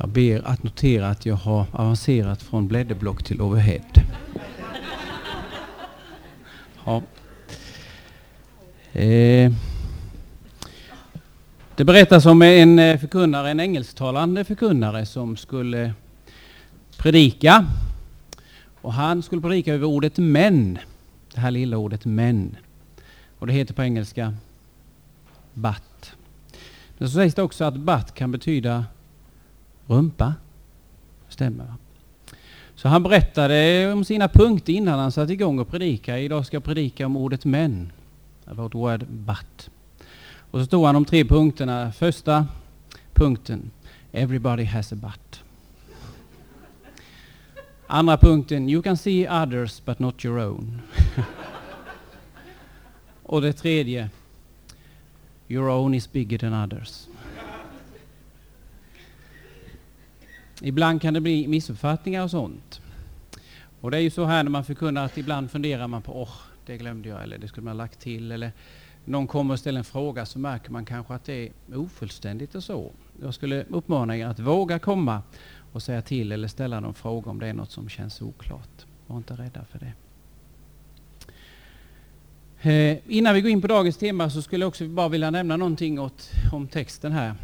Jag ber att notera att jag har avancerat från blädderblock till overhead. Ja. Eh. Det berättas om en eh, förkunnare, en engelsktalande förkunnare som skulle predika. Och han skulle predika över ordet men. Det här lilla ordet men. Och det heter på engelska but. Men så sägs det också att but kan betyda rumpa. Stämmer va? Så han berättade om sina punkter innan han satte igång och predika. Idag ska jag predika om ordet men. Vårt word but. Och så stod han om tre punkterna. Första punkten. Everybody has a butt. Andra punkten. You can see others but not your own. och det tredje. Your own is bigger than others. Ibland kan det bli missuppfattningar och sånt. Och det är ju så här när man förkunnar att ibland funderar man på åh, oh, det glömde jag eller det skulle man ha lagt till eller någon kommer och ställer en fråga så märker man kanske att det är ofullständigt och så. Jag skulle uppmana er att våga komma och säga till eller ställa någon fråga om det är något som känns oklart. Var inte rädda för det. Eh, innan vi går in på dagens tema så skulle jag också bara vilja nämna någonting åt, om texten här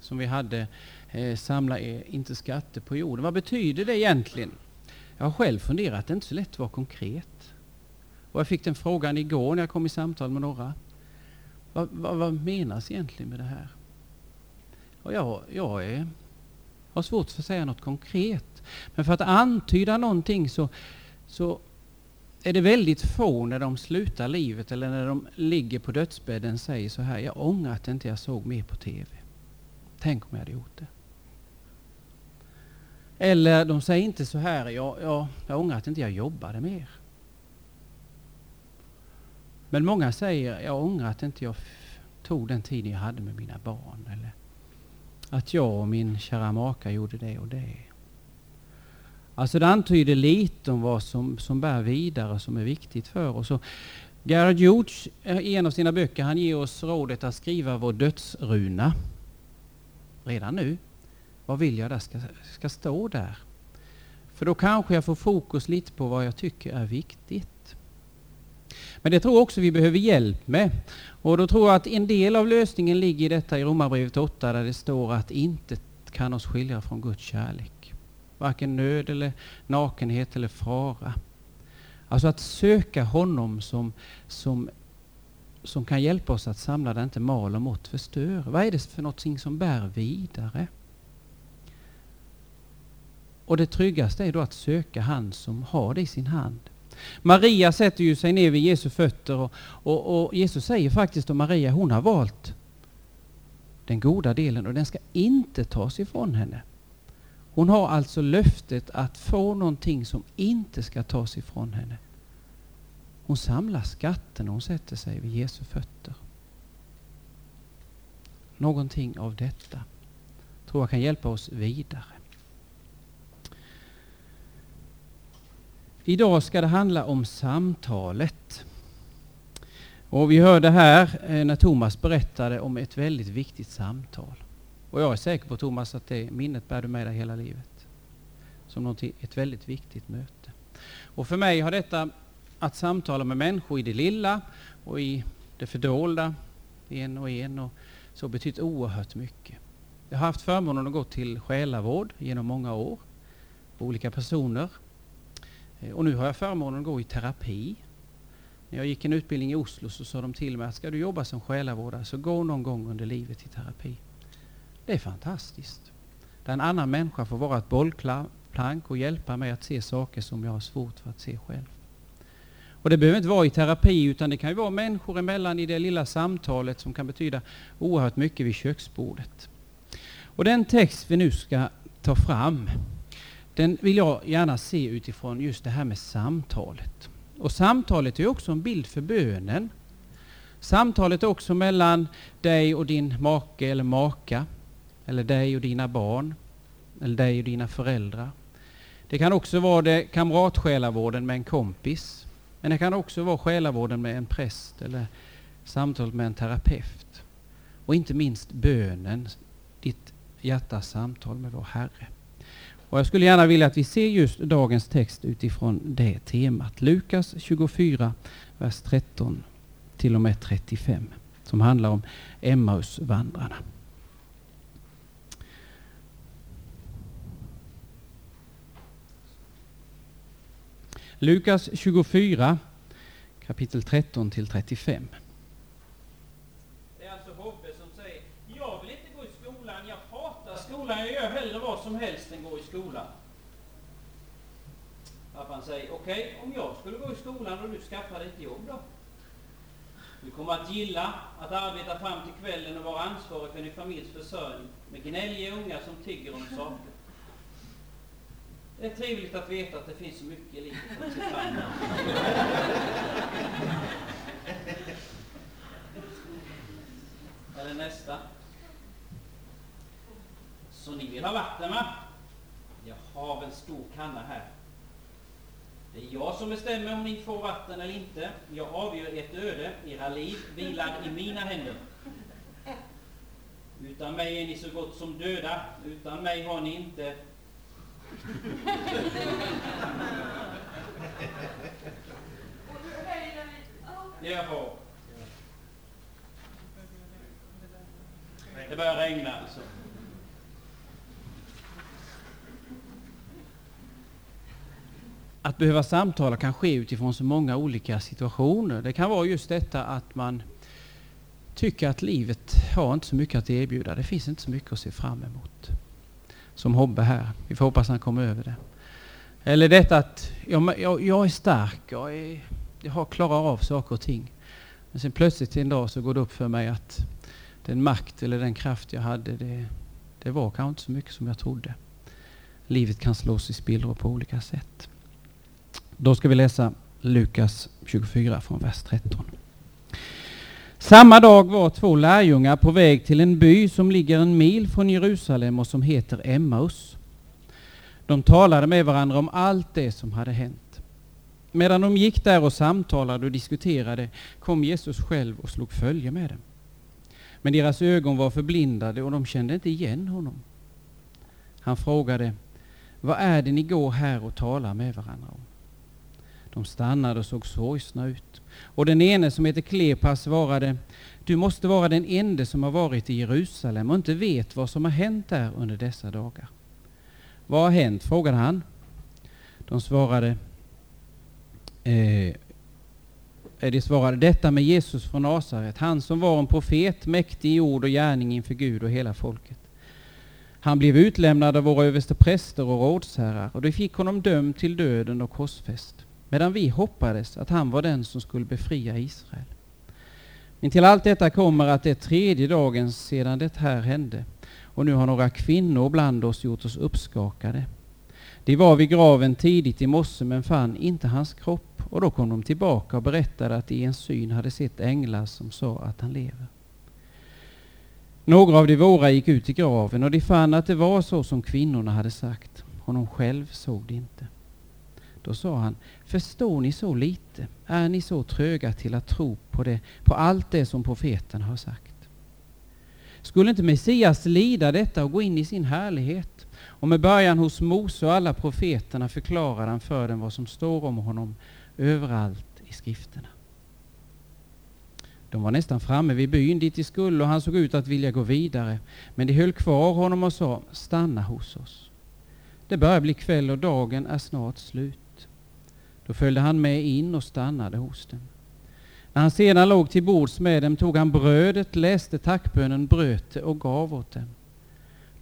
som vi hade. Eh, samla er inte skatter på jorden. Vad betyder det egentligen? Jag har själv funderat, det är inte så lätt att vara konkret. Och jag fick den frågan igår när jag kom i samtal med några. Vad, vad, vad menas egentligen med det här? Och jag, jag är, har svårt för att säga något konkret. Men för att antyda någonting så, så är det väldigt få när de slutar livet eller när de ligger på dödsbädden säger så här. Jag ångrar att inte jag såg mer på TV. Tänk om jag hade gjort det. Eller de säger inte så här. Jag, jag, jag ångrar att inte jag jobbade mer. Men många säger, jag ångrar att inte jag tog den tiden jag hade med mina barn. Eller att jag och min kära maka gjorde det och det. Alltså det antyder lite om vad som, som bär vidare, som är viktigt för oss. Och Gerhard George eh, i en av sina böcker, han ger oss rådet att skriva vår dödsruna. Redan nu. Vad vill jag där ska, ska stå där? För då kanske jag får fokus lite på vad jag tycker är viktigt. Men det tror jag också vi behöver hjälp med. Och då tror jag att en del av lösningen ligger i detta i Romarbrevet 8 där det står att inte kan oss skilja från Guds kärlek. Varken nöd eller nakenhet eller fara. Alltså att söka honom som, som, som kan hjälpa oss att samla där inte mal och mått förstör. Vad är det för någonting som bär vidare? Och det tryggaste är då att söka han som har det i sin hand. Maria sätter ju sig ner vid Jesu fötter och, och, och Jesus säger faktiskt om Maria, hon har valt den goda delen och den ska inte tas ifrån henne. Hon har alltså löftet att få någonting som inte ska tas ifrån henne. Hon samlar skatten och hon sätter sig vid Jesu fötter. Någonting av detta tror jag kan hjälpa oss vidare. Idag ska det handla om samtalet. Och vi hörde här eh, när Thomas berättade om ett väldigt viktigt samtal. Och jag är säker på Thomas att det minnet bär du med dig hela livet. Som ett väldigt viktigt möte. Och för mig har detta att samtala med människor i det lilla och i det fördolda, en och en, och så betytt oerhört mycket. Jag har haft förmånen att gå till själavård genom många år. Olika personer Eh, och nu har jag förmånen att gå i terapi. När jag gick en utbildning i Oslo så sa de till mig att ska du jobba som själavårdare så gå någon gång under livet i terapi. Det är fantastiskt. Där en annan människa får vara ett bollplank och hjälpa mig att se saker som jag har svårt för att se själv. Och det behöver inte vara i terapi utan det kan ju vara människor emellan i det lilla samtalet som kan betyda oerhört mycket vid köksbordet. Och den text vi nu ska ta fram den vill jag gärna se utifrån just det här med samtalet. Och samtalet är också en bild för bönen. Samtalet är också mellan dig och din make eller maka, eller dig och dina barn, eller dig och dina föräldrar. Det kan också vara det kamratsjälavården med en kompis, men det kan också vara själavården med en präst eller samtalet med en terapeut. Och inte minst bönen, ditt hjärtas samtal med vår Herre. Och jag skulle gärna vilja att vi ser just dagens text utifrån det temat. Lukas 24, vers 13 till och med 35, som handlar om Emmausvandrarna. Lukas 24, kapitel 13 till 35. Det är alltså Hobbe som säger, jag vill inte gå i skolan, jag skolan, jag gör hellre vad som helst än gå i skolan. Pappan säger, okej, okay, om jag skulle gå i skolan och du skaffar dig ett jobb då? Du kommer att gilla att arbeta fram till kvällen och vara ansvarig för din familjs försörjning med gnälliga ungar som tigger om saker. Det är trevligt att veta att det finns så mycket i livet att se fram emot. Eller nästa. Så ni vill ha vatten va? Jag har en stor kanna här. Det är jag som bestämmer om ni får vatten eller inte. Jag avgör ert öde. Era liv vilar i mina händer. Utan mig är ni så gott som döda. Utan mig har ni inte Jaha. Det börjar regna alltså. Att behöva samtala kan ske utifrån så många olika situationer. Det kan vara just detta att man tycker att livet har inte så mycket att erbjuda. Det finns inte så mycket att se fram emot som Hobbe här. Vi får hoppas han kommer över det. Eller detta att jag, jag, jag är stark, jag, är, jag har klarar av saker och ting. Men sen plötsligt en dag så går det upp för mig att den makt eller den kraft jag hade, det, det var kanske inte så mycket som jag trodde. Livet kan slås i spillror på olika sätt. Då ska vi läsa Lukas 24 från vers 13. Samma dag var två lärjungar på väg till en by som ligger en mil från Jerusalem och som heter Emmaus. De talade med varandra om allt det som hade hänt. Medan de gick där och samtalade och diskuterade kom Jesus själv och slog följe med dem. Men deras ögon var förblindade och de kände inte igen honom. Han frågade, vad är det ni går här och talar med varandra om? De stannade och såg sorgsna ut. Och den ene som heter Klepas svarade, du måste vara den ende som har varit i Jerusalem och inte vet vad som har hänt där under dessa dagar. Vad har hänt? frågade han. De svarade, eh, eh de svarade detta med Jesus från Nasaret, han som var en profet, mäktig i ord och gärning inför Gud och hela folket. Han blev utlämnad av våra överste präster och rådsherrar och de fick honom dömd till döden och korsfäst medan vi hoppades att han var den som skulle befria Israel. Men till allt detta kommer att det är tredje dagen sedan det här hände och nu har några kvinnor bland oss gjort oss uppskakade. De var vid graven tidigt i morse men fann inte hans kropp och då kom de tillbaka och berättade att de i en syn hade sett änglar som sa att han lever. Några av de våra gick ut i graven och de fann att det var så som kvinnorna hade sagt. Honom själv såg de inte. Då sa han, förstår ni så lite? Är ni så tröga till att tro på, det, på allt det som profeten har sagt? Skulle inte Messias lida detta och gå in i sin härlighet? Och med början hos Mose och alla profeterna förklarar han för dem vad som står om honom överallt i skrifterna. De var nästan framme vid byn dit de skulle och han såg ut att vilja gå vidare. Men de höll kvar honom och sa, stanna hos oss. Det börjar bli kväll och dagen är snart slut. Då följde han med in och stannade hos dem. När han sedan låg till bords med dem tog han brödet, läste tackbönen, bröt det och gav åt dem.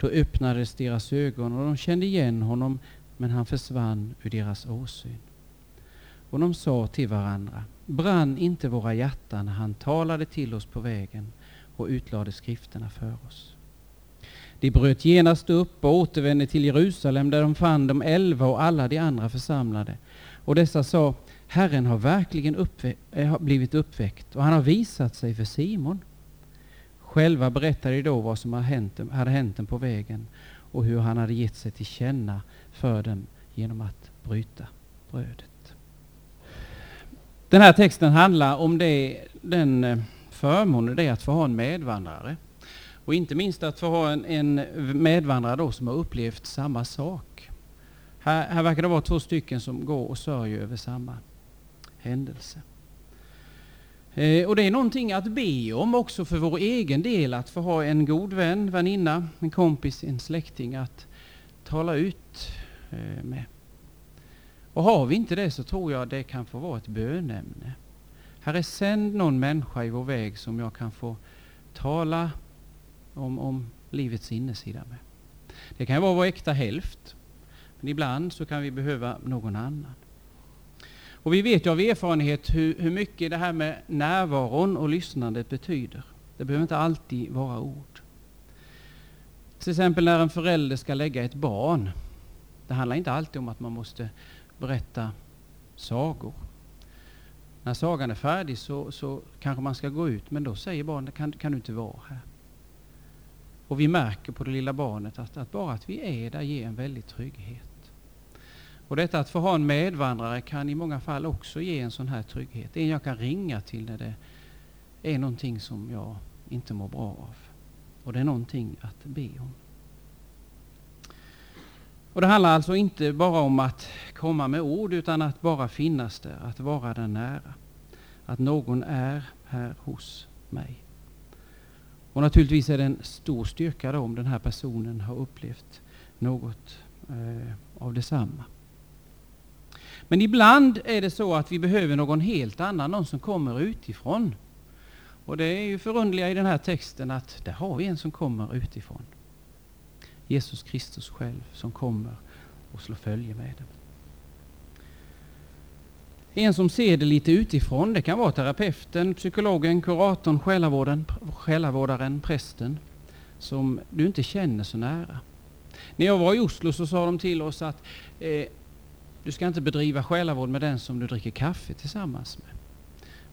Då öppnades deras ögon och de kände igen honom, men han försvann ur deras åsyn. Och de sa till varandra, brann inte våra hjärtan när han talade till oss på vägen och utlade skrifterna för oss? De bröt genast upp och återvände till Jerusalem där de fann de elva och alla de andra församlade och dessa sa, Herren har verkligen uppvä eh, blivit uppväckt och han har visat sig för Simon. Själva berättade de då vad som hade hänt, hade hänt dem på vägen och hur han hade gett sig till känna för dem genom att bryta brödet. Den här texten handlar om det, den eh, förmånen det är att få ha en medvandrare. Och inte minst att få ha en, en medvandrare då som har upplevt samma sak. Här, här verkar det vara två stycken som går och sörjer över samma händelse. Eh, och det är någonting att be om också för vår egen del, att få ha en god vän, väninna, en kompis, en släkting att tala ut eh, med. Och har vi inte det så tror jag det kan få vara ett bönämne. Herre, sänd någon människa i vår väg som jag kan få tala om, om livets innesida med. Det kan vara vår äkta hälft, men ibland så kan vi behöva någon annan. Och vi vet ju av erfarenhet hur, hur mycket det här med närvaron och lyssnandet betyder. Det behöver inte alltid vara ord. Till exempel när en förälder ska lägga ett barn. Det handlar inte alltid om att man måste berätta sagor. När sagan är färdig så, så kanske man ska gå ut, men då säger barnet kan, kan du inte vara här. Och vi märker på det lilla barnet att, att bara att vi är där ger en väldig trygghet. Och detta att få ha en medvandrare kan i många fall också ge en sån här trygghet. En jag kan ringa till när det är någonting som jag inte mår bra av. Och det är någonting att be om. Och det handlar alltså inte bara om att komma med ord utan att bara finnas där, att vara där nära. Att någon är här hos mig. Och naturligtvis är det en stor styrka då om den här personen har upplevt något eh, av detsamma. Men ibland är det så att vi behöver någon helt annan, någon som kommer utifrån. Och det är ju förundliga i den här texten att där har vi en som kommer utifrån. Jesus Kristus själv som kommer och slår följe med dem. En som ser det lite utifrån, det kan vara terapeuten, psykologen, kuratorn, själavårdaren, själavårdaren prästen, som du inte känner så nära. När jag var i Oslo så sa de till oss att eh, du ska inte bedriva själavård med den som du dricker kaffe tillsammans med.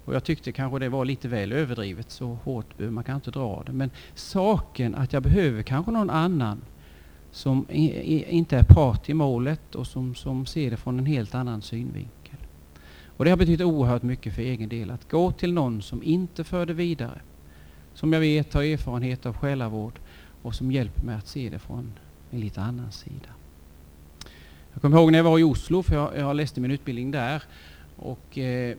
Och jag tyckte kanske det var lite väl överdrivet, så hårt eh, man kan inte dra det. Men saken att jag behöver kanske någon annan som inte är part i målet och som, som ser det från en helt annan synvinkel. Och det har betytt oerhört mycket för egen del att gå till någon som inte för det vidare. Som jag vet har erfarenhet av själavård och som hjälper mig att se det från en lite annan sida. Jag kommer ihåg när jag var i Oslo, för jag, jag läste min utbildning där. Och eh,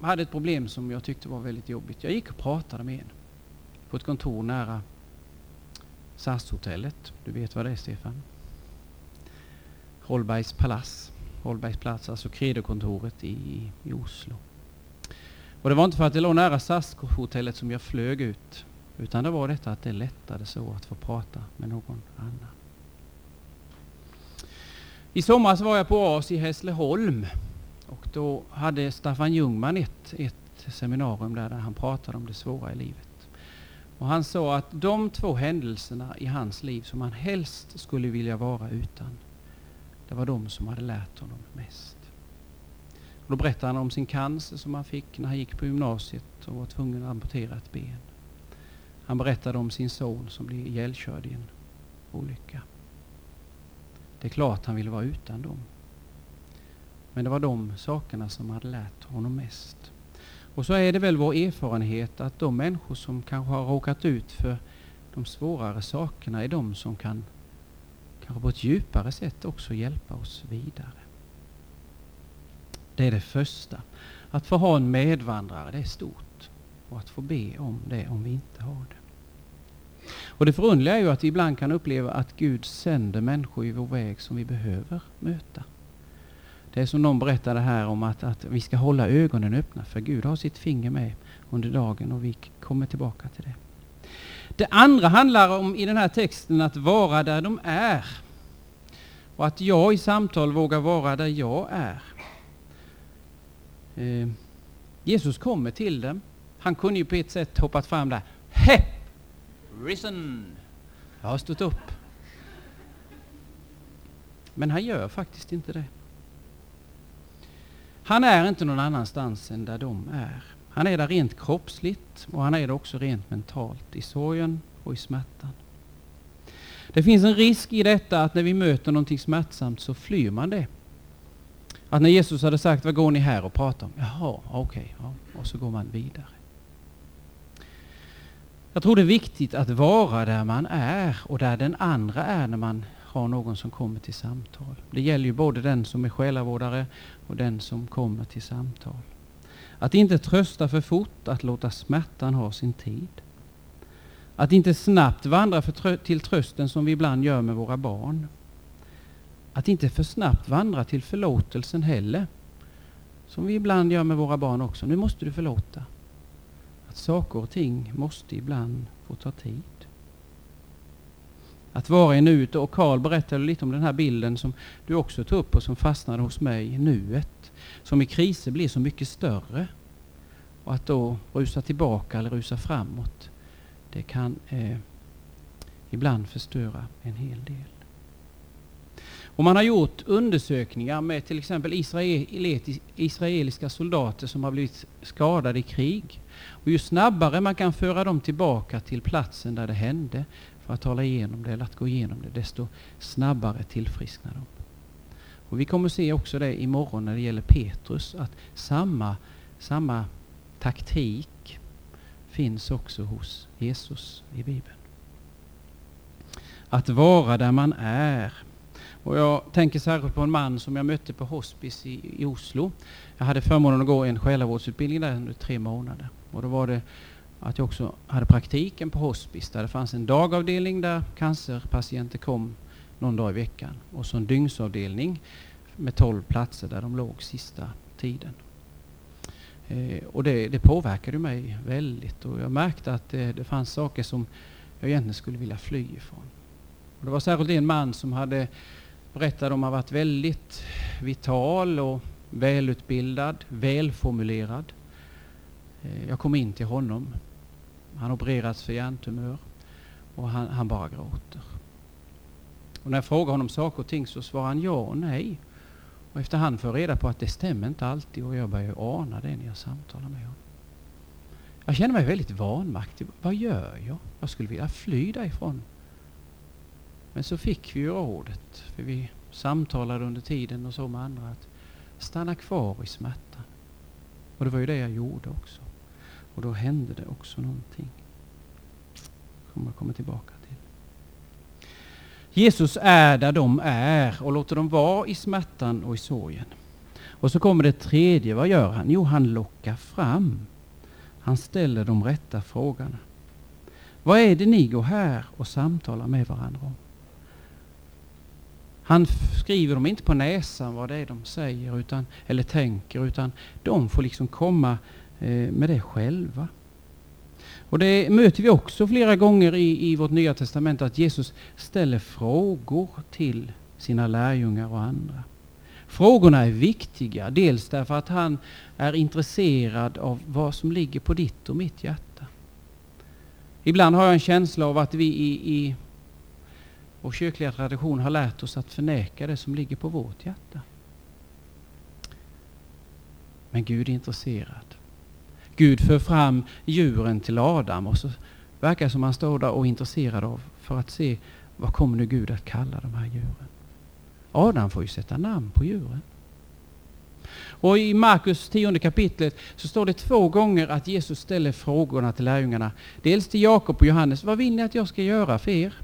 hade ett problem som jag tyckte var väldigt jobbigt. Jag gick och pratade med en på ett kontor nära SAS-hotellet. Du vet vad det är Stefan? Holbergs palats. Holbergs plats, alltså Credo-kontoret i, i Oslo. Och det var inte för att det låg nära SAS-hotellet som jag flög ut. Utan det var detta att det lättade så att få prata med någon annan. I somras var jag på AS i Hässleholm och då hade Staffan Ljungman ett, ett seminarium där, där han pratade om det svåra i livet. Och han sa att de två händelserna i hans liv som han helst skulle vilja vara utan, det var de som hade lärt honom mest. Och då berättade han om sin cancer som han fick när han gick på gymnasiet och var tvungen att amputera ett ben. Han berättade om sin son som blev ihjälkörd i en olycka. Det är klart han ville vara utan dem. Men det var de sakerna som hade lärt honom mest. Och så är det väl vår erfarenhet att de människor som kanske har råkat ut för de svårare sakerna är de som kan kanske på ett djupare sätt också hjälpa oss vidare. Det är det första. Att få ha en medvandrare, det är stort. Och att få be om det om vi inte har det. Och det förundliga är ju att vi ibland kan uppleva att Gud sänder människor i vår väg som vi behöver möta. Det är som någon berättade här om att, att vi ska hålla ögonen öppna för Gud har sitt finger med under dagen och vi kommer tillbaka till det. Det andra handlar om i den här texten att vara där de är. Och att jag i samtal vågar vara där jag är. Eh, Jesus kommer till dem. Han kunde ju på ett sätt hoppat fram där. He! Risen. Jag har stått upp. Men han gör faktiskt inte det. Han är inte någon annanstans än där de är. Han är där rent kroppsligt och han är det också rent mentalt, i sorgen och i smärtan. Det finns en risk i detta att när vi möter någonting smärtsamt så flyr man det. Att när Jesus hade sagt, vad går ni här och pratar om? Jaha, okej, okay, ja. och så går man vidare. Jag tror det är viktigt att vara där man är och där den andra är när man har någon som kommer till samtal. Det gäller ju både den som är själavårdare och den som kommer till samtal. Att inte trösta för fort, att låta smärtan ha sin tid. Att inte snabbt vandra trö till trösten som vi ibland gör med våra barn. Att inte för snabbt vandra till förlåtelsen heller. Som vi ibland gör med våra barn också. Nu måste du förlåta. Att saker och ting måste ibland få ta tid. Att vara i nuet. Och Karl berättade lite om den här bilden som du också tog upp och som fastnade hos mig. Nuet. Som i kriser blir så mycket större. Och att då rusa tillbaka eller rusa framåt. Det kan eh, ibland förstöra en hel del. Och man har gjort undersökningar med till exempel israeliska soldater som har blivit skadade i krig. Och ju snabbare man kan föra dem tillbaka till platsen där det hände för att tala igenom det eller att gå igenom det, desto snabbare tillfrisknar de. Och vi kommer se också det imorgon när det gäller Petrus, att samma, samma taktik finns också hos Jesus i Bibeln. Att vara där man är. Och jag tänker särskilt på en man som jag mötte på hospice i, i Oslo. Jag hade förmånen att gå en själavårdsutbildning där under tre månader. Och då var det att jag också hade praktiken på hospice där det fanns en dagavdelning där cancerpatienter kom någon dag i veckan och så en dygnsavdelning med 12 platser där de låg sista tiden. Eh, och det, det påverkade mig väldigt och jag märkte att det, det fanns saker som jag egentligen skulle vilja fly ifrån. Och det var särskilt en man som hade berättade om att han varit väldigt vital och välutbildad, välformulerad. Eh, jag kom in till honom. Han opererats för hjärntumör och han, han bara gråter. Och när jag frågar honom saker och ting så svarar han ja och nej. Och efterhand får jag reda på att det stämmer inte alltid och jag börjar ana det när jag samtalar med honom. Jag känner mig väldigt vanmaktig. Vad gör jag? Jag skulle vilja fly därifrån. Men så fick vi ju rådet, för vi samtalade under tiden och så med andra, att stanna kvar i smärtan. Och det var ju det jag gjorde också. Och då hände det också någonting. Kommer jag komma tillbaka till. Jesus är där de är och låter dem vara i smärtan och i sorgen. Och så kommer det tredje. Vad gör han? Jo, han lockar fram. Han ställer de rätta frågorna. Vad är det ni går här och samtalar med varandra om? Han skriver dem inte på näsan vad det är de säger utan, eller tänker, utan de får liksom komma eh, med det själva. Och det möter vi också flera gånger i, i vårt Nya Testamente att Jesus ställer frågor till sina lärjungar och andra. Frågorna är viktiga, dels därför att han är intresserad av vad som ligger på ditt och mitt hjärta. Ibland har jag en känsla av att vi i, i vår kyrkliga tradition har lärt oss att förneka det som ligger på vårt hjärta. Men Gud är intresserad. Gud för fram djuren till Adam och så verkar det som han står där och är intresserad av för att se vad kommer nu Gud att kalla de här djuren. Adam får ju sätta namn på djuren. Och i Markus tionde kapitlet så står det två gånger att Jesus ställer frågorna till lärjungarna. Dels till Jakob och Johannes. Vad vill ni att jag ska göra för er?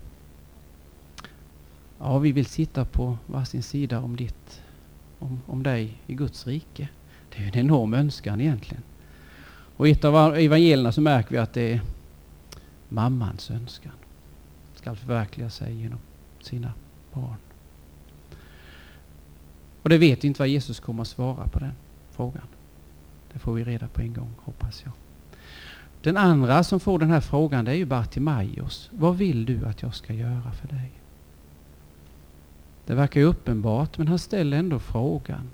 Ja, vi vill sitta på varsin sida om ditt, om, om dig i Guds rike. Det är en enorm önskan egentligen. Och i ett av evangelierna så märker vi att det är mammans önskan. Ska förverkliga sig genom sina barn. Och det vet vi inte vad Jesus kommer att svara på den frågan. Det får vi reda på en gång, hoppas jag. Den andra som får den här frågan det är ju Bartimaeus. Vad vill du att jag ska göra för dig? Det verkar ju uppenbart, men han ställer ändå frågan.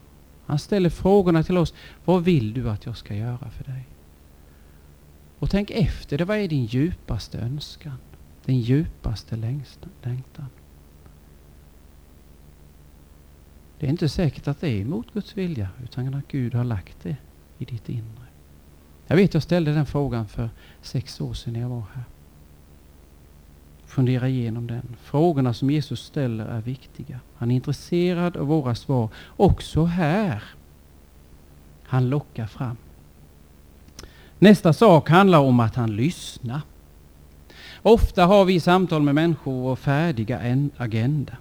Han ställer frågorna till oss. Vad vill du att jag ska göra för dig? Och tänk efter, det vad är din djupaste önskan? Din djupaste längtan? Det är inte säkert att det är emot Guds vilja, utan att Gud har lagt det i ditt inre. Jag vet, jag ställde den frågan för sex år sedan när jag var här. Fundera igenom den. Frågorna som Jesus ställer är viktiga. Han är intresserad av våra svar, också här. Han lockar fram. Nästa sak handlar om att han lyssnar. Ofta har vi samtal med människor och färdiga en agenda.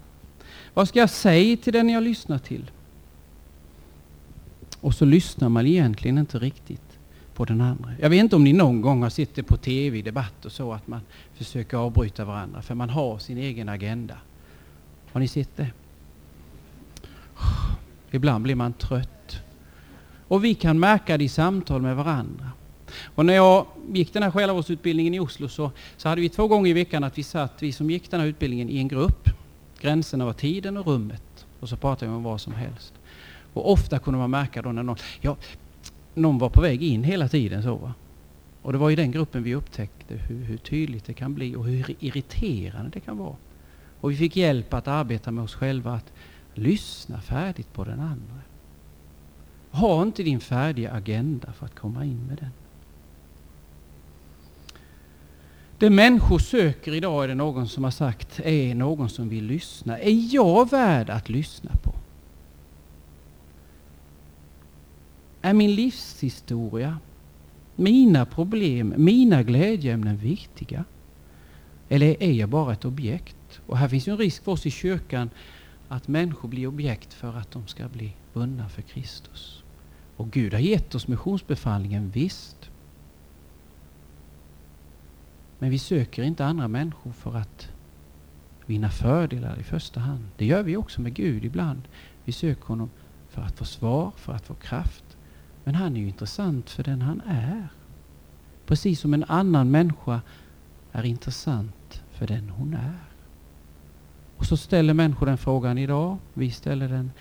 Vad ska jag säga till den jag lyssnar till? Och så lyssnar man egentligen inte riktigt på den andra. Jag vet inte om ni någon gång har sett det på tv, debatt och så, att man försöker avbryta varandra för man har sin egen agenda. Har ni sett det? Ibland blir man trött. Och vi kan märka det i samtal med varandra. Och när jag gick den här själavårdsutbildningen i Oslo så, så hade vi två gånger i veckan att vi satt, vi som gick den här utbildningen, i en grupp. Gränserna var tiden och rummet. Och så pratade vi om vad som helst. Och ofta kunde man märka då när någon, ja, någon var på väg in hela tiden. så va? Och det var i den gruppen vi upptäckte hur, hur tydligt det kan bli och hur irriterande det kan vara. Och vi fick hjälp att arbeta med oss själva, att lyssna färdigt på den andra. Ha inte din färdiga agenda för att komma in med den. Det människor söker idag, är det någon som har sagt, är någon som vill lyssna. Är jag värd att lyssna på? Är min livshistoria, mina problem, mina glädjeämnen viktiga? Eller är jag bara ett objekt? Och här finns ju en risk för oss i kyrkan att människor blir objekt för att de ska bli bundna för Kristus. Och Gud har gett oss missionsbefallningen, visst. Men vi söker inte andra människor för att vinna fördelar i första hand. Det gör vi också med Gud ibland. Vi söker honom för att få svar, för att få kraft. Men han är ju intressant för den han är. Precis som en annan människa är intressant för den hon är. Och så ställer människor den frågan idag. Vi ställer den.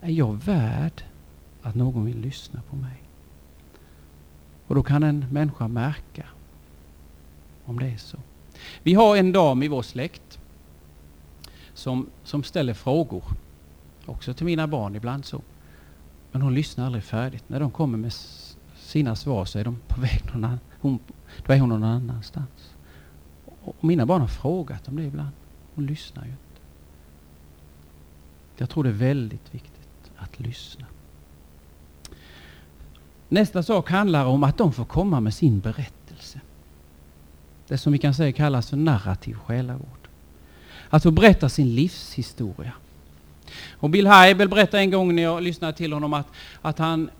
Är jag värd att någon vill lyssna på mig? Och då kan en människa märka om det är så. Vi har en dam i vår släkt som, som ställer frågor. Också till mina barn ibland så. Men hon lyssnar aldrig färdigt. När de kommer med sina svar så är de på väg någon annan, hon, då är hon någon annanstans. Och mina barn har frågat om det ibland. Hon lyssnar ju inte. Jag tror det är väldigt viktigt att lyssna. Nästa sak handlar om att de får komma med sin berättelse. Det som vi kan säga kallas för narrativ själavård. Att få berätta sin livshistoria. Och Bill Hybel berättade en gång när jag lyssnade till honom att, att han,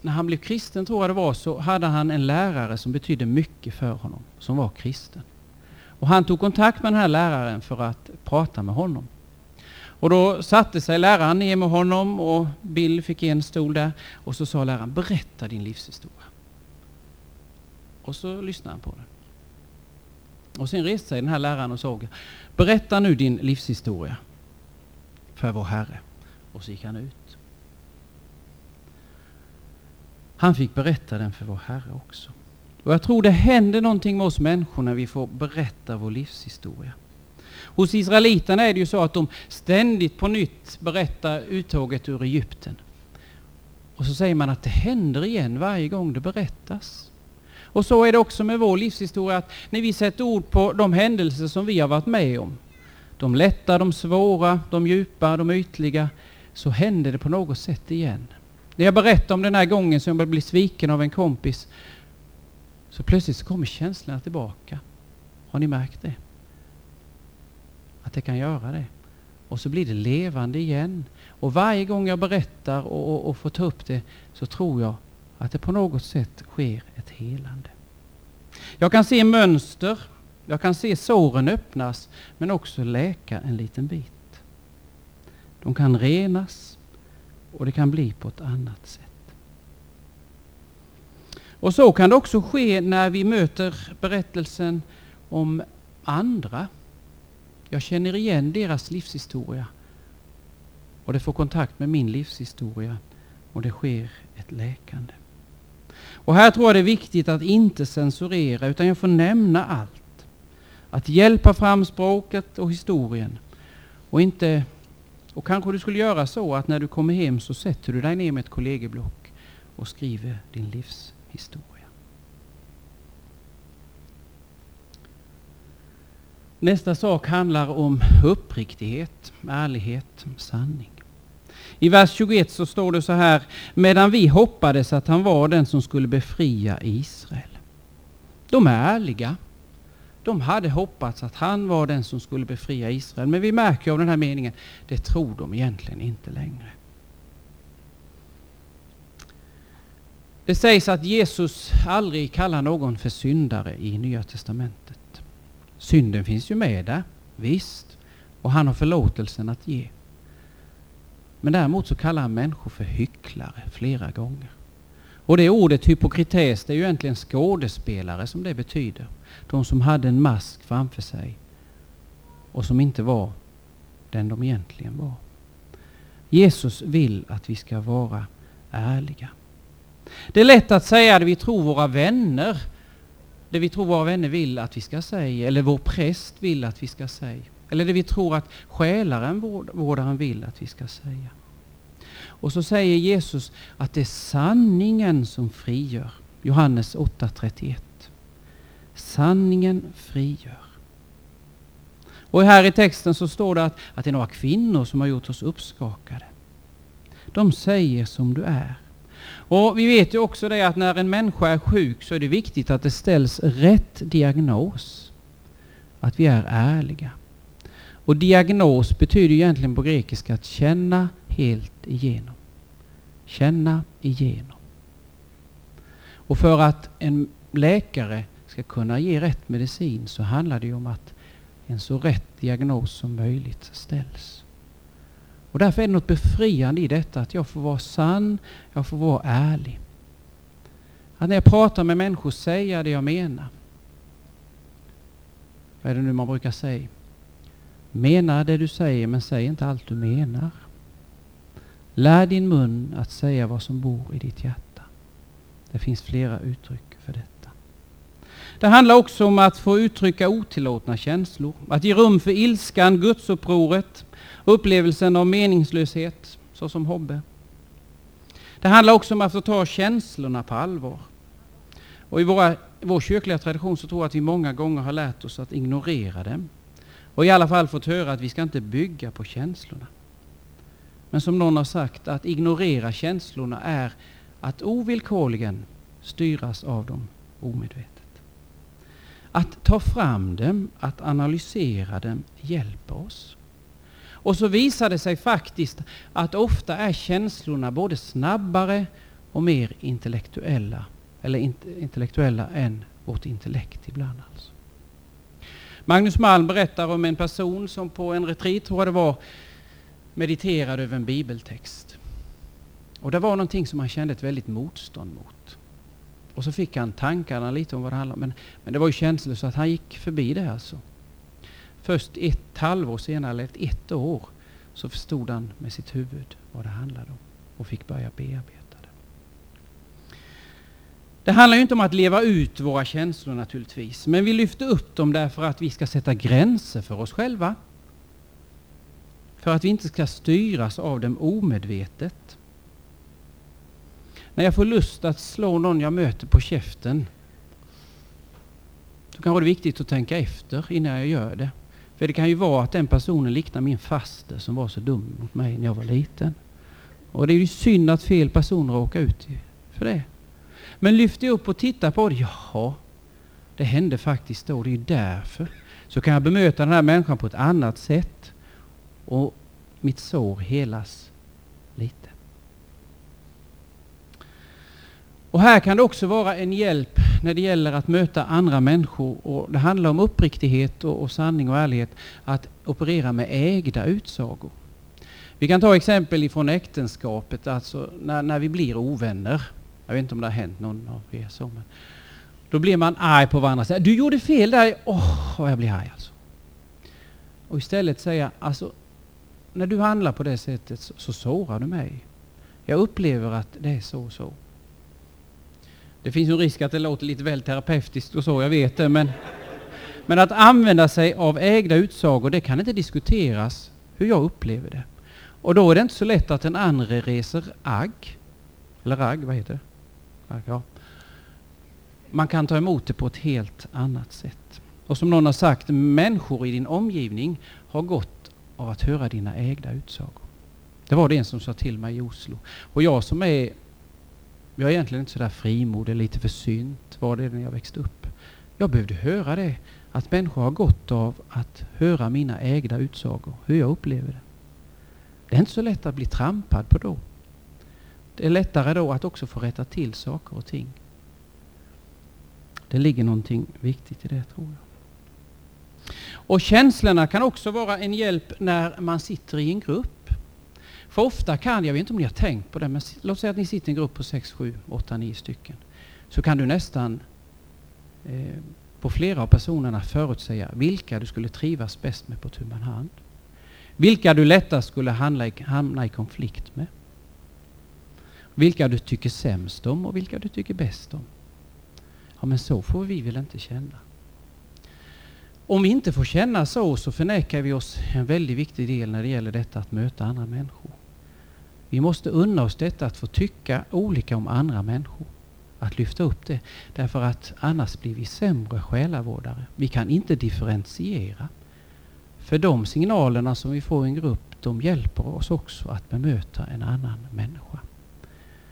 när han blev kristen tror jag det var, så hade han en lärare som betydde mycket för honom, som var kristen. Och han tog kontakt med den här läraren för att prata med honom. Och då satte sig läraren ner med honom och Bill fick en stol där. Och så sa läraren, berätta din livshistoria. Och så lyssnade han på den. Och sen reste sig den här läraren och sa, berätta nu din livshistoria för vår Herre. Och så gick han ut. Han fick berätta den för vår Herre också. Och jag tror det händer någonting med oss människor när vi får berätta vår livshistoria. Hos israeliterna är det ju så att de ständigt på nytt berättar uttåget ur Egypten. Och så säger man att det händer igen varje gång det berättas. Och så är det också med vår livshistoria, att när vi sätter ord på de händelser som vi har varit med om, de lätta, de svåra, de djupa, de ytliga, så händer det på något sätt igen. När jag berättar om den här gången som jag blev sviken av en kompis, så plötsligt så kommer känslorna tillbaka. Har ni märkt det? Att det kan göra det. Och så blir det levande igen. Och varje gång jag berättar och, och, och får ta upp det så tror jag att det på något sätt sker ett helande. Jag kan se mönster jag kan se såren öppnas men också läka en liten bit. De kan renas och det kan bli på ett annat sätt. Och så kan det också ske när vi möter berättelsen om andra. Jag känner igen deras livshistoria och det får kontakt med min livshistoria och det sker ett läkande. Och här tror jag det är viktigt att inte censurera utan jag får nämna allt att hjälpa fram språket och historien. Och, inte, och kanske du skulle göra så att när du kommer hem så sätter du dig ner med ett kollegieblock och skriver din livshistoria. Nästa sak handlar om uppriktighet, ärlighet, sanning. I vers 21 så står det så här, medan vi hoppades att han var den som skulle befria Israel. De är ärliga de hade hoppats att han var den som skulle befria Israel. Men vi märker av den här meningen, det tror de egentligen inte längre. Det sägs att Jesus aldrig kallar någon för syndare i Nya Testamentet. Synden finns ju med där, visst, och han har förlåtelsen att ge. Men däremot så kallar han människor för hycklare flera gånger. Och det ordet hypokrites, det är ju egentligen skådespelare som det betyder. De som hade en mask framför sig och som inte var den de egentligen var. Jesus vill att vi ska vara ärliga. Det är lätt att säga det vi tror våra vänner, det vi tror våra vänner vill att vi ska säga, eller vår präst vill att vi ska säga. Eller det vi tror att själaren, vårdaren vill att vi ska säga. Och så säger Jesus att det är sanningen som frigör. Johannes 8.31. Sanningen frigör. Och här i texten så står det att, att det är några kvinnor som har gjort oss uppskakade. De säger som du är. Och vi vet ju också det att när en människa är sjuk så är det viktigt att det ställs rätt diagnos. Att vi är ärliga. Och diagnos betyder egentligen på grekiska att känna helt igenom. Känna igenom. Och för att en läkare ska kunna ge rätt medicin så handlar det om att en så rätt diagnos som möjligt ställs. Och därför är det något befriande i detta att jag får vara sann, jag får vara ärlig. Att när jag pratar med människor säga det jag menar. Vad är det nu man brukar säga? Mena det du säger men säg inte allt du menar. Lär din mun att säga vad som bor i ditt hjärta. Det finns flera uttryck för detta. Det handlar också om att få uttrycka otillåtna känslor. Att ge rum för ilskan, gudsupproret, upplevelsen av meningslöshet, såsom Hobbe. Det handlar också om att få ta känslorna på allvar. Och i våra, vår kyrkliga tradition så tror jag att vi många gånger har lärt oss att ignorera dem. Och i alla fall fått höra att vi ska inte bygga på känslorna. Men som någon har sagt, att ignorera känslorna är att ovillkorligen styras av dem omedvetet. Att ta fram dem, att analysera dem, hjälper oss. Och så visar det sig faktiskt att ofta är känslorna både snabbare och mer intellektuella, eller intellektuella än vårt intellekt ibland. Alltså. Magnus Malm berättar om en person som på en retreat, tror jag det var, mediterade över en bibeltext. Och det var någonting som han kände ett väldigt motstånd mot. Och så fick han tankarna lite om vad det handlade om. Men, men det var ju känslor så att han gick förbi det alltså. Först ett halvår senare, eller ett, ett år, så förstod han med sitt huvud vad det handlade om och fick börja bearbeta det. Det handlar ju inte om att leva ut våra känslor naturligtvis, men vi lyfter upp dem därför att vi ska sätta gränser för oss själva. För att vi inte ska styras av dem omedvetet. När jag får lust att slå någon jag möter på käften, så kan det vara viktigt att tänka efter innan jag gör det. För det kan ju vara att den personen liknar min faster som var så dum mot mig när jag var liten. Och det är ju synd att fel person råkar ut för det. Men lyfter jag upp och tittar på det, jaha, det hände faktiskt då, det är ju därför. Så kan jag bemöta den här människan på ett annat sätt och mitt sår helas lite. Och här kan det också vara en hjälp när det gäller att möta andra människor. Och det handlar om uppriktighet och, och sanning och ärlighet. Att operera med ägda utsagor. Vi kan ta exempel ifrån äktenskapet, alltså när, när vi blir ovänner. Jag vet inte om det har hänt någon av er så. Men då blir man arg på varandra. Säger, du gjorde fel där. Åh, oh, jag blir arg alltså. Och istället säga, alltså när du handlar på det sättet så, så sårar du mig. Jag upplever att det är så och så. Det finns en risk att det låter lite väl terapeutiskt och så, jag vet det, men, men att använda sig av ägda utsagor, det kan inte diskuteras hur jag upplever det. Och då är det inte så lätt att den andra reser agg, eller ragg, vad heter det? Ja. Man kan ta emot det på ett helt annat sätt. Och som någon har sagt, människor i din omgivning har gått av att höra dina ägda utsagor. Det var det en som sa till mig i Oslo. Och jag som är jag är egentligen inte så där frimodig, lite försynt, var det när jag växte upp. Jag behövde höra det, att människor har gott av att höra mina ägda utsagor, hur jag upplever det. Det är inte så lätt att bli trampad på då. Det är lättare då att också få rätta till saker och ting. Det ligger någonting viktigt i det tror jag. Och känslorna kan också vara en hjälp när man sitter i en grupp. För ofta kan, jag vet inte om ni har tänkt på det, men låt säga att ni sitter i en grupp på 6, 7, 8, 9 stycken. Så kan du nästan eh, på flera av personerna förutsäga vilka du skulle trivas bäst med på tu hand. Vilka du lättast skulle hamna i, hamna i konflikt med. Vilka du tycker sämst om och vilka du tycker bäst om. Ja, men så får vi väl inte känna. Om vi inte får känna så, så förnekar vi oss en väldigt viktig del när det gäller detta att möta andra människor. Vi måste unna oss detta att få tycka olika om andra människor. Att lyfta upp det. Därför att annars blir vi sämre själavårdare. Vi kan inte differentiera. För de signalerna som vi får i en grupp, de hjälper oss också att bemöta en annan människa.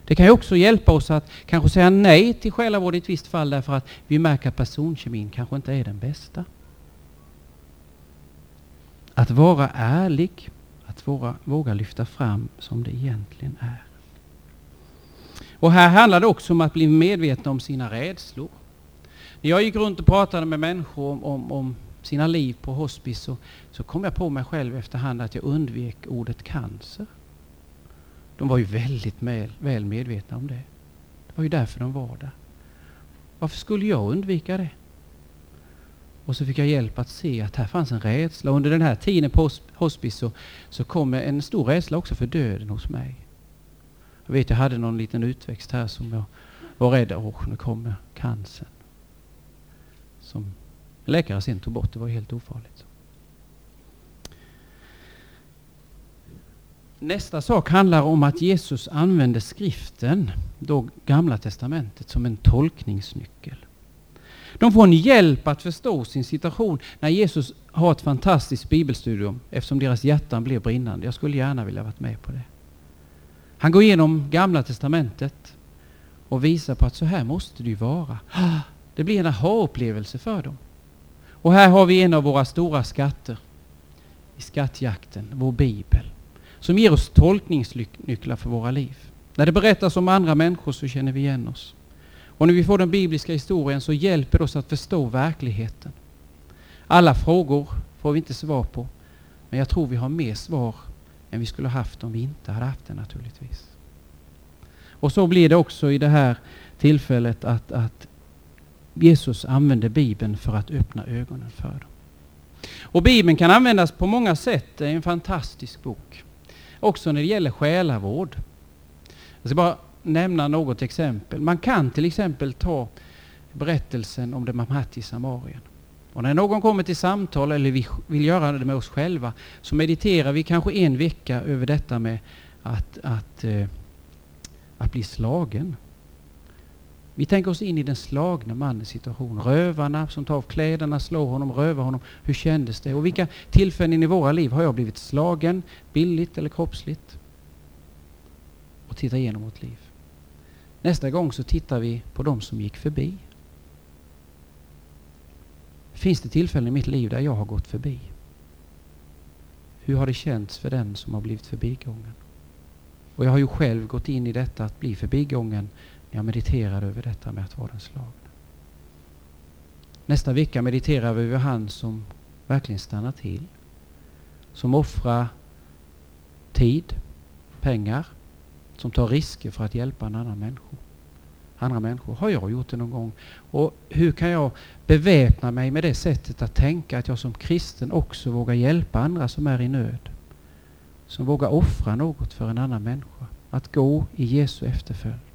Det kan ju också hjälpa oss att kanske säga nej till själavård i ett visst fall därför att vi märker att personkemin kanske inte är den bästa. Att vara ärlig, att våga, våga lyfta fram som det egentligen är. Och här handlar det också om att bli medveten om sina rädslor. När jag gick runt och pratade med människor om, om, om sina liv på hospice så, så kom jag på mig själv efterhand att jag undvek ordet cancer. De var ju väldigt väl, väl medvetna om det. Det var ju därför de var där. Varför skulle jag undvika det? Och så fick jag hjälp att se att här fanns en rädsla. Under den här tiden på hospice så, så kom en stor rädsla också för döden hos mig. Jag vet, jag hade någon liten utväxt här som jag var rädd, åh, nu kommer cancern. Som läkare sen tog bort, det var helt ofarligt. Nästa sak handlar om att Jesus använde skriften, då Gamla Testamentet, som en tolkningsnyckel. De får en hjälp att förstå sin situation när Jesus har ett fantastiskt bibelstudium eftersom deras hjärtan blir brinnande. Jag skulle gärna vilja varit med på det. Han går igenom Gamla Testamentet och visar på att så här måste det ju vara. Det blir en aha-upplevelse för dem. Och här har vi en av våra stora skatter i skattjakten, vår bibel, som ger oss tolkningsnycklar för våra liv. När det berättas om andra människor så känner vi igen oss. Och när vi får den bibliska historien så hjälper det oss att förstå verkligheten. Alla frågor får vi inte svar på, men jag tror vi har mer svar än vi skulle haft om vi inte hade haft det naturligtvis. Och så blir det också i det här tillfället att, att Jesus använder Bibeln för att öppna ögonen för dem. Och Bibeln kan användas på många sätt. Det är en fantastisk bok. Också när det gäller själavård. Jag ska bara nämna något exempel. Man kan till exempel ta berättelsen om den barmhärtige samarien. Och när någon kommer till samtal eller vi vill göra det med oss själva så mediterar vi kanske en vecka över detta med att, att, eh, att bli slagen. Vi tänker oss in i den slagna mannens situation. Rövarna som tar av kläderna, slår honom, rövar honom. Hur kändes det? Och vilka tillfällen i våra liv har jag blivit slagen, bildligt eller kroppsligt? Och titta igenom vårt liv. Nästa gång så tittar vi på de som gick förbi. Finns det tillfällen i mitt liv där jag har gått förbi? Hur har det känts för den som har blivit förbigången? Och jag har ju själv gått in i detta att bli förbigången när jag mediterar över detta med att vara den slagne. Nästa vecka mediterar vi över han som verkligen stannar till. Som offrar tid, pengar, som tar risker för att hjälpa en annan människa. Andra människor. Har jag gjort det någon gång? Och hur kan jag beväpna mig med det sättet att tänka att jag som kristen också vågar hjälpa andra som är i nöd? Som vågar offra något för en annan människa. Att gå i Jesu efterföljd.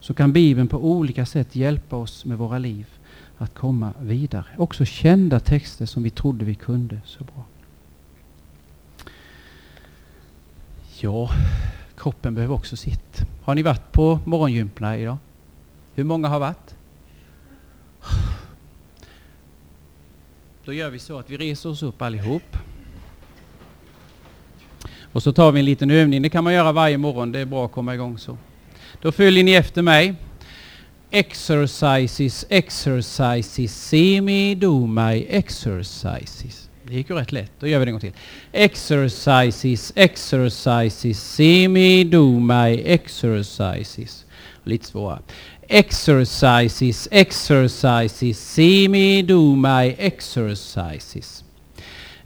Så kan Bibeln på olika sätt hjälpa oss med våra liv att komma vidare. Också kända texter som vi trodde vi kunde så bra. Ja, kroppen behöver också sitt. Har ni varit på morgongympla idag? Hur många har varit? Då gör vi så att vi reser oss upp allihop. Och så tar vi en liten övning. Det kan man göra varje morgon. Det är bra att komma igång så. Då följer ni efter mig. exercises, exercises, see me do my exercises. Det gick ju rätt lätt. Då gör vi det en gång till. Exercises, exercises, see me do my exercises. Lite svårare. Exercises, exercises, see me do my exercises.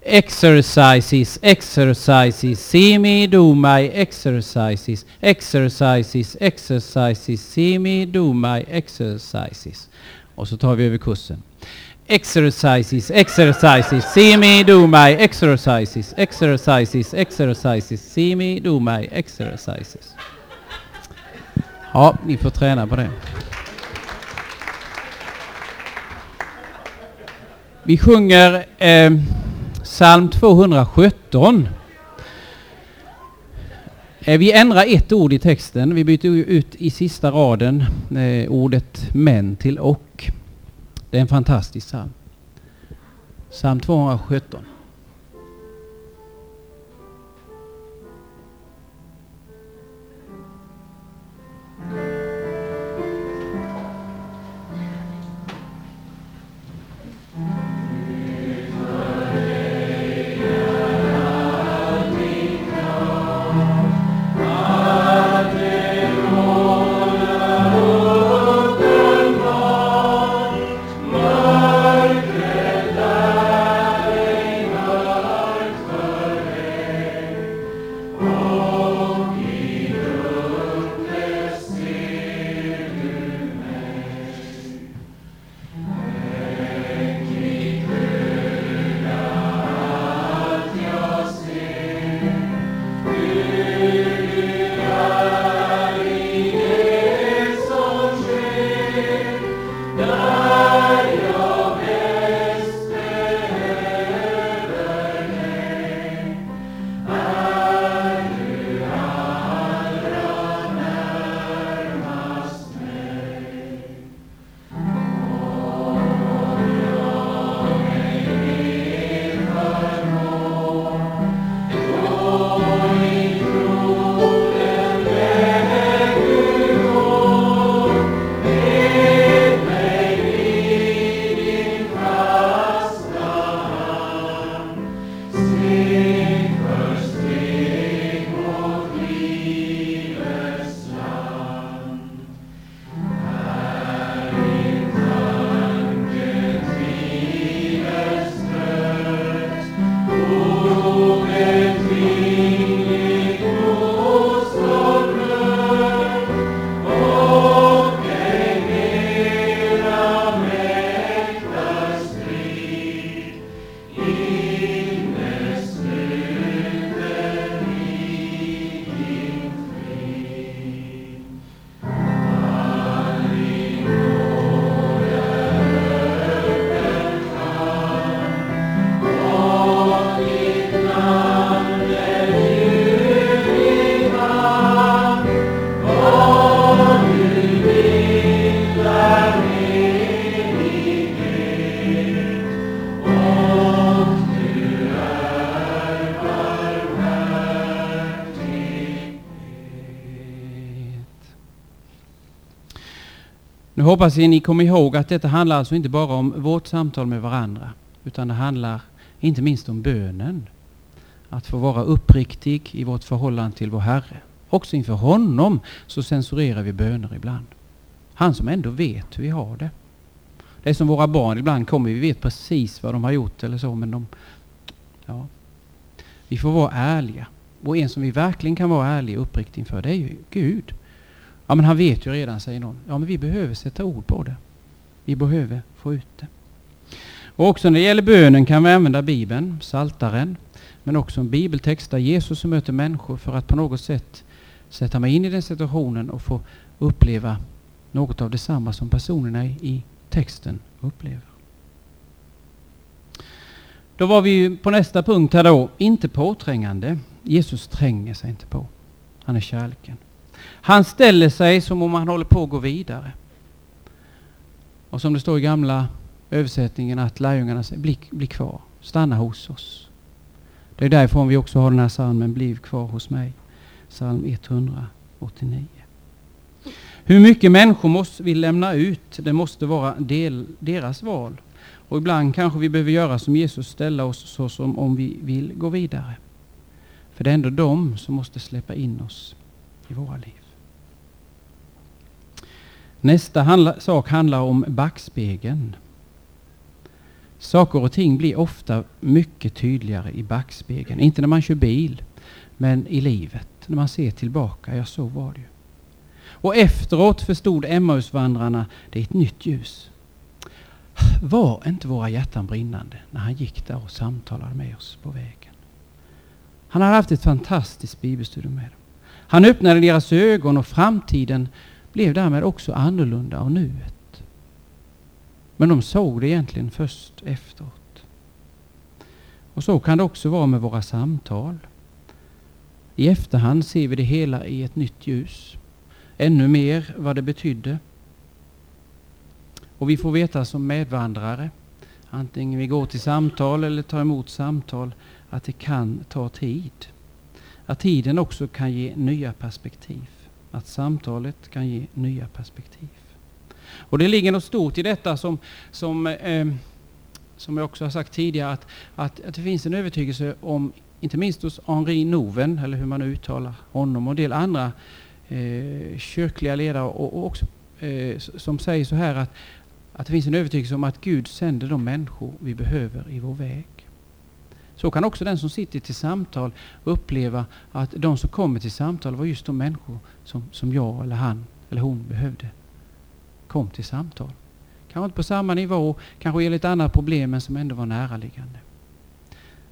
Exercises, exercises, see me do my exercises. Exercises, exercises, see me do my exercises. Och så tar vi över kursen. Exercises, exercises, see me do my exercises. Exercises, exercises, see me do my exercises. Ja, ni får träna på det. Vi sjunger eh, psalm 217. Eh, vi ändrar ett ord i texten. Vi byter ut i sista raden eh, ordet men till och. Det är en fantastisk psalm. Psalm 217. Hoppas att ni kommer ihåg att detta handlar alltså inte bara om vårt samtal med varandra, utan det handlar inte minst om bönen. Att få vara uppriktig i vårt förhållande till vår Herre. Också inför honom så censurerar vi böner ibland. Han som ändå vet hur vi har det. Det är som våra barn, ibland kommer vi vet precis vad de har gjort eller så, men de... Ja. Vi får vara ärliga. Och en som vi verkligen kan vara ärlig och uppriktig inför, det är ju Gud. Ja, men han vet ju redan, säger någon. Ja, men vi behöver sätta ord på det. Vi behöver få ut det. Och också när det gäller bönen kan vi använda Bibeln, Saltaren, men också en bibeltext där Jesus möter människor för att på något sätt sätta mig in i den situationen och få uppleva något av detsamma som personerna i texten upplever. Då var vi på nästa punkt här då, inte påträngande. Jesus tränger sig inte på. Han är kärleken. Han ställer sig som om han håller på att gå vidare. Och som det står i gamla översättningen att lärjungarna säger, bli, bli kvar, stanna hos oss. Det är därifrån vi också har den här psalmen, bliv kvar hos mig. Psalm 189. Hur mycket människor måste vi lämna ut? Det måste vara del, deras val. Och ibland kanske vi behöver göra som Jesus, ställa oss så som om vi vill gå vidare. För det är ändå de som måste släppa in oss i våra liv. Nästa handla, sak handlar om backspegeln. Saker och ting blir ofta mycket tydligare i backspegeln. Inte när man kör bil, men i livet. När man ser tillbaka. Ja, så var det ju. Och efteråt förstod Emmausvandrarna, det är ett nytt ljus. Var inte våra hjärtan brinnande när han gick där och samtalade med oss på vägen? Han hade haft ett fantastiskt bibelstudium med dem. Han öppnade deras ögon och framtiden blev därmed också annorlunda av nuet. Men de såg det egentligen först efteråt. Och så kan det också vara med våra samtal. I efterhand ser vi det hela i ett nytt ljus. Ännu mer vad det betydde. Och vi får veta som medvandrare, antingen vi går till samtal eller tar emot samtal, att det kan ta tid. Att tiden också kan ge nya perspektiv. Att samtalet kan ge nya perspektiv. Och det ligger något stort i detta som, som, eh, som jag också har sagt tidigare, att, att, att det finns en övertygelse om, inte minst hos Henri Nouwen, eller hur man nu uttalar honom, och en del andra eh, kyrkliga ledare, och, och också, eh, som säger så här att, att det finns en övertygelse om att Gud sänder de människor vi behöver i vår väg. Så kan också den som sitter till samtal uppleva att de som kommer till samtal var just de människor som, som jag eller han eller hon behövde. Kom till samtal. Kanske inte på samma nivå, kanske gäller ett annat problem men som ändå var näraliggande.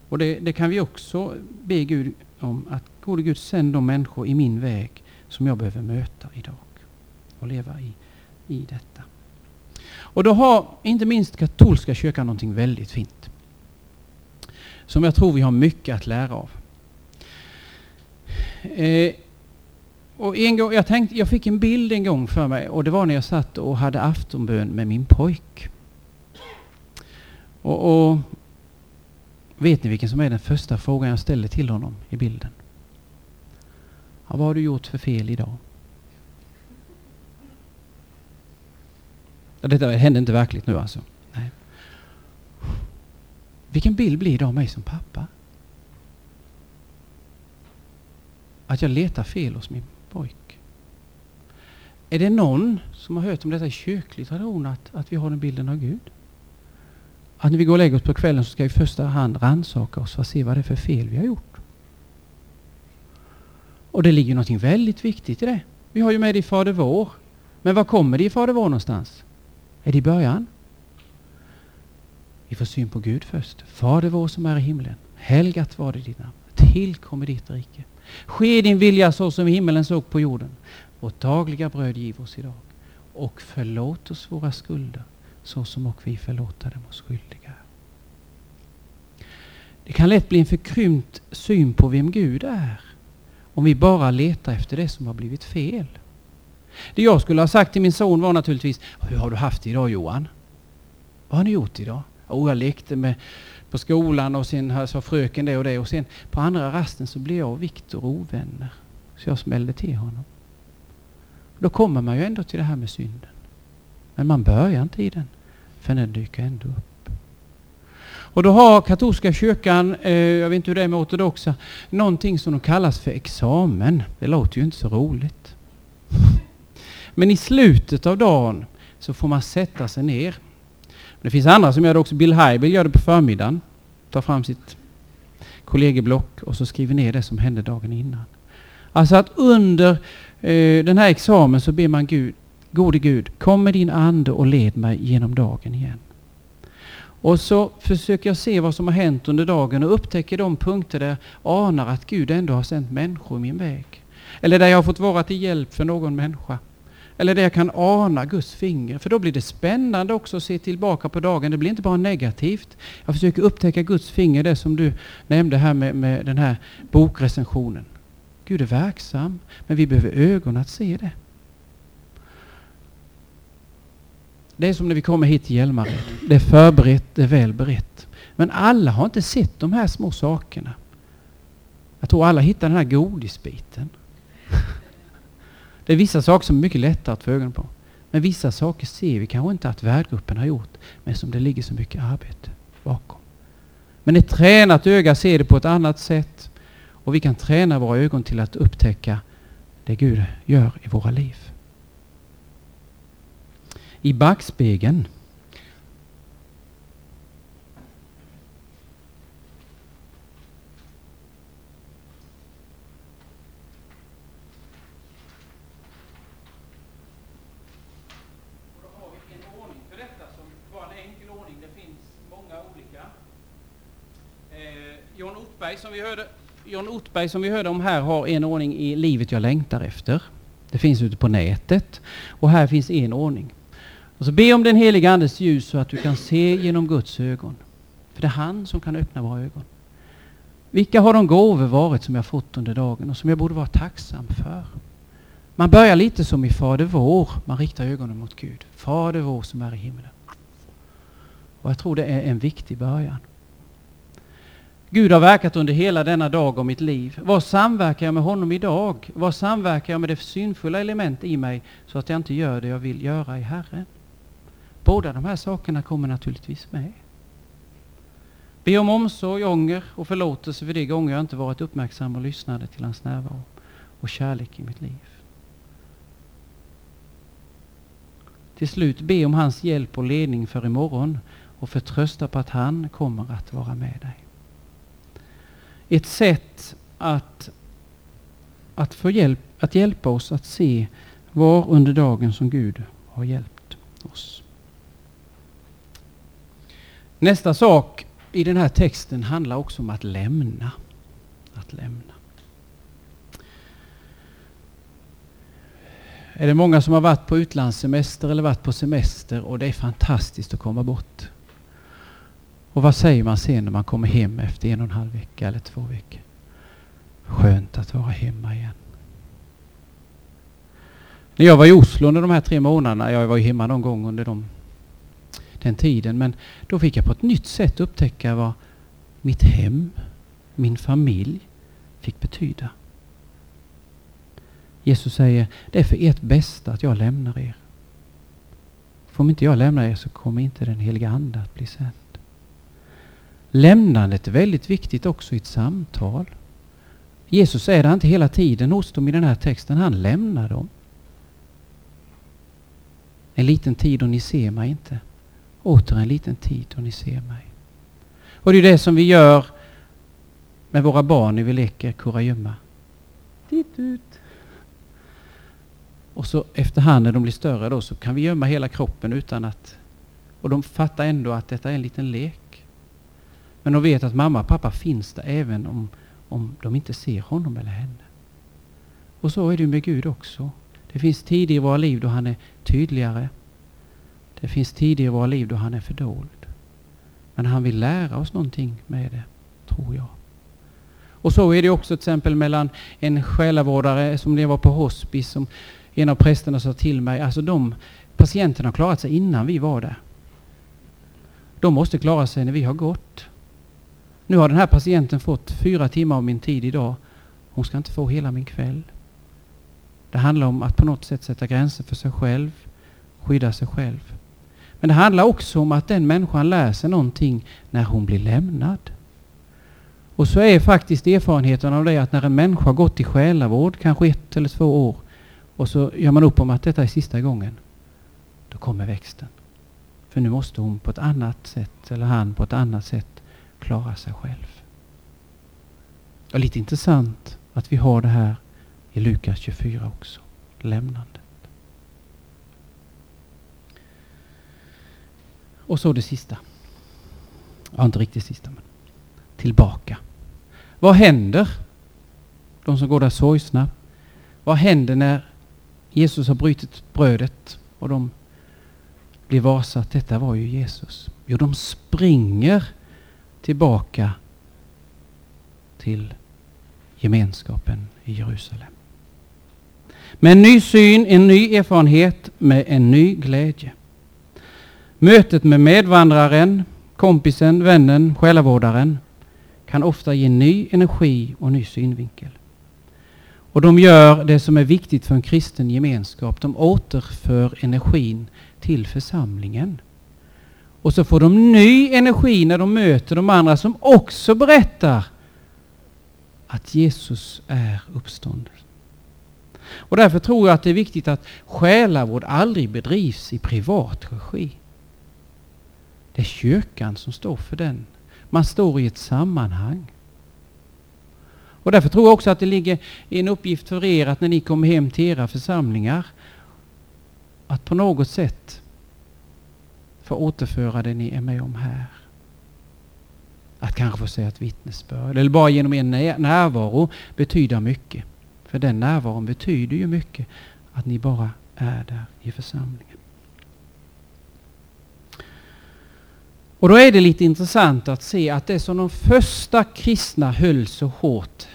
Och det, det, kan vi också be Gud om att gode Gud sänd de människor i min väg som jag behöver möta idag och leva i, i detta. Och då har inte minst katolska kyrkan någonting väldigt fint som jag tror vi har mycket att lära av. Eh, och en gång, jag, tänkte, jag fick en bild en gång för mig och det var när jag satt och hade aftonbön med min pojk. Och, och Vet ni vilken som är den första frågan jag ställer till honom i bilden? Ja, vad har du gjort för fel idag? Ja, detta hände inte verkligt nu alltså. Vilken bild blir det av mig som pappa? Att jag letar fel hos min pojk. Är det någon som har hört om detta i kyrklig tradition att, att vi har den bilden av Gud? Att när vi går och lägger oss på kvällen så ska vi i första hand rannsaka oss för att se vad det är för fel vi har gjort. Och det ligger något väldigt viktigt i det. Vi har ju med det i Fader vår. Men var kommer det i Fader vår någonstans? Är det i början? Vi får syn på Gud först. Fader vår som är i himlen. Helgat var det ditt namn. Tillkommer ditt rike. Ske din vilja så som i himmelen såg på jorden. Vårt dagliga bröd giv oss idag. Och förlåt oss våra skulder så som och vi förlåta dem oss skyldiga. Det kan lätt bli en förkrympt syn på vem Gud är om vi bara letar efter det som har blivit fel. Det jag skulle ha sagt till min son var naturligtvis Hur har du haft det idag Johan? Vad har ni gjort idag? Oh, jag lekte med på skolan och sen sa fröken det och det och sen på andra rasten så blev jag och Viktor ovänner. Så jag smällde till honom. Då kommer man ju ändå till det här med synden. Men man börjar inte i den, för den dyker ändå upp. Och då har katolska kyrkan, eh, jag vet inte hur det är med ortodoxa, någonting som de kallas för examen. Det låter ju inte så roligt. Men i slutet av dagen så får man sätta sig ner det finns andra som gör det också. Bill Hybel gör det på förmiddagen. Tar fram sitt kollegieblock och så skriver ner det som hände dagen innan. Alltså att under eh, den här examen så ber man Gud, gode Gud, kom med din ande och led mig genom dagen igen. Och så försöker jag se vad som har hänt under dagen och upptäcker de punkter där jag anar att Gud ändå har sänt människor i min väg. Eller där jag har fått vara till hjälp för någon människa. Eller där jag kan ana Guds finger. För då blir det spännande också att se tillbaka på dagen. Det blir inte bara negativt. Jag försöker upptäcka Guds finger, det som du nämnde här med, med den här bokrecensionen. Gud är verksam, men vi behöver ögon att se det. Det är som när vi kommer hit till Hjälmared. Det är förberett, det är väl berett. Men alla har inte sett de här små sakerna. Jag tror alla hittar den här godisbiten. Det är vissa saker som är mycket lättare att få ögonen på. Men vissa saker ser vi kanske inte att värdgruppen har gjort, men som det ligger så mycket arbete bakom. Men ett tränat öga ser det på ett annat sätt och vi kan träna våra ögon till att upptäcka det Gud gör i våra liv. I backspegeln John Ottberg som vi hörde John Ottberg som vi hörde om här har en ordning i Livet jag längtar efter. Det finns ute på nätet. Och här finns en ordning. Och så be om den heliga Andes ljus så att du kan se genom Guds ögon. För det är han som kan öppna våra ögon. Vilka har de gåvor varit som jag fått under dagen och som jag borde vara tacksam för? Man börjar lite som i Fader vår. Man riktar ögonen mot Gud. Fader vår som är i himlen. Och jag tror det är en viktig början. Gud har verkat under hela denna dag och mitt liv. Var samverkar jag med honom idag? Var samverkar jag med det synfulla element i mig så att jag inte gör det jag vill göra i Herren? Båda de här sakerna kommer naturligtvis med. Be om omsorg, ånger och förlåtelse för de gånger jag inte varit uppmärksam och lyssnade till hans närvaro och kärlek i mitt liv. Till slut be om hans hjälp och ledning för imorgon och förtrösta på att han kommer att vara med dig ett sätt att, att få hjälp, att hjälpa oss att se var under dagen som Gud har hjälpt oss. Nästa sak i den här texten handlar också om att lämna. Att lämna. Är det många som har varit på utlandssemester eller varit på semester och det är fantastiskt att komma bort. Och vad säger man sen när man kommer hem efter en och en halv vecka eller två veckor? Skönt att vara hemma igen. När jag var i Oslo under de här tre månaderna, jag var ju hemma någon gång under de, den tiden, men då fick jag på ett nytt sätt upptäcka vad mitt hem, min familj fick betyda. Jesus säger, det är för ert bästa att jag lämnar er. För om inte jag lämnar er så kommer inte den heliga Ande att bli sänd. Lämnandet är väldigt viktigt också i ett samtal. Jesus är där inte hela tiden hos dem i den här texten. Han lämnar dem. En liten tid och ni ser mig inte. Åter en liten tid och ni ser mig. Och det är det som vi gör med våra barn när vi leker kurragömma. Titt ut. Och så efterhand när de blir större då så kan vi gömma hela kroppen utan att... Och de fattar ändå att detta är en liten lek. Men de vet att mamma och pappa finns där även om, om de inte ser honom eller henne. Och så är det med Gud också. Det finns tider i våra liv då han är tydligare. Det finns tider i våra liv då han är fördold. Men han vill lära oss någonting med det, tror jag. Och så är det också till exempel mellan en själavårdare som lever på hospice, som en av prästerna sa till mig, alltså de patienterna har klarat sig innan vi var där. De måste klara sig när vi har gått. Nu har den här patienten fått fyra timmar av min tid idag. Hon ska inte få hela min kväll. Det handlar om att på något sätt sätta gränser för sig själv, skydda sig själv. Men det handlar också om att den människan lär sig någonting när hon blir lämnad. Och så är faktiskt erfarenheten av det att när en människa har gått i själavård, kanske ett eller två år, och så gör man upp om att detta är sista gången, då kommer växten. För nu måste hon på ett annat sätt, eller han på ett annat sätt, klara sig själv. Och lite intressant att vi har det här i Lukas 24 också. Lämnandet. Och så det sista. Ja, inte riktigt sista, men tillbaka. Vad händer? De som går där sorgsna. Vad händer när Jesus har brutit brödet och de blir varse att detta var ju Jesus? Jo, de springer tillbaka till gemenskapen i Jerusalem. Med en ny syn, en ny erfarenhet, med en ny glädje. Mötet med medvandraren, kompisen, vännen, själavårdaren kan ofta ge ny energi och ny synvinkel. Och de gör det som är viktigt för en kristen gemenskap. De återför energin till församlingen. Och så får de ny energi när de möter de andra som också berättar att Jesus är uppstånden. Och därför tror jag att det är viktigt att själavård aldrig bedrivs i privat regi. Det är kyrkan som står för den. Man står i ett sammanhang. Och därför tror jag också att det ligger en uppgift för er att när ni kommer hem till era församlingar att på något sätt få återföra det ni är med om här. Att kanske få säga ett vittnesbörd eller bara genom en närvaro betyder mycket. För den närvaron betyder ju mycket att ni bara är där i församlingen. Och då är det lite intressant att se att det som de första kristna höll så hårt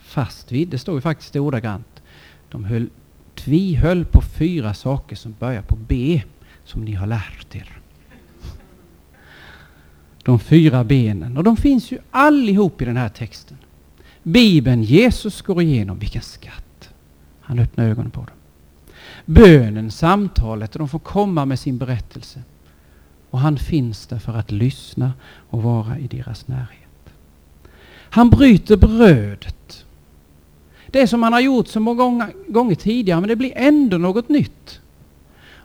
fast vid, det står ju faktiskt ordagrant, de höll, tvihöll på fyra saker som börjar på B, som ni har lärt er. De fyra benen, och de finns ju allihop i den här texten. Bibeln, Jesus går igenom, vilken skatt. Han öppnar ögonen på dem. Bönen, samtalet, och de får komma med sin berättelse. Och han finns där för att lyssna och vara i deras närhet. Han bryter brödet. Det som han har gjort så många gånger tidigare, men det blir ändå något nytt.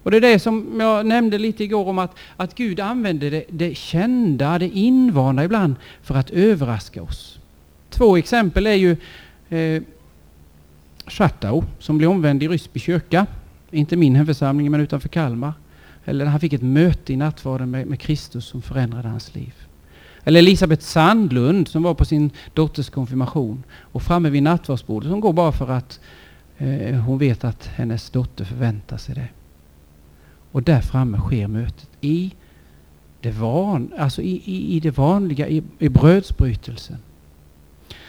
Och det är det som jag nämnde lite igår om att, att Gud använder det, det kända, det invanda ibland för att överraska oss. Två exempel är ju eh, Schartau som blev omvänd i Ryssby kyrka. Inte min hemförsamling men utanför Kalmar. Eller han fick ett möte i nattvarden med, med Kristus som förändrade hans liv. Eller Elisabeth Sandlund som var på sin dotters konfirmation och framme vid nattvardsbordet som går bara för att eh, hon vet att hennes dotter förväntar sig det. Och där framme sker mötet i det, van, alltså i, i, i det vanliga, i, i brödsbrytelsen.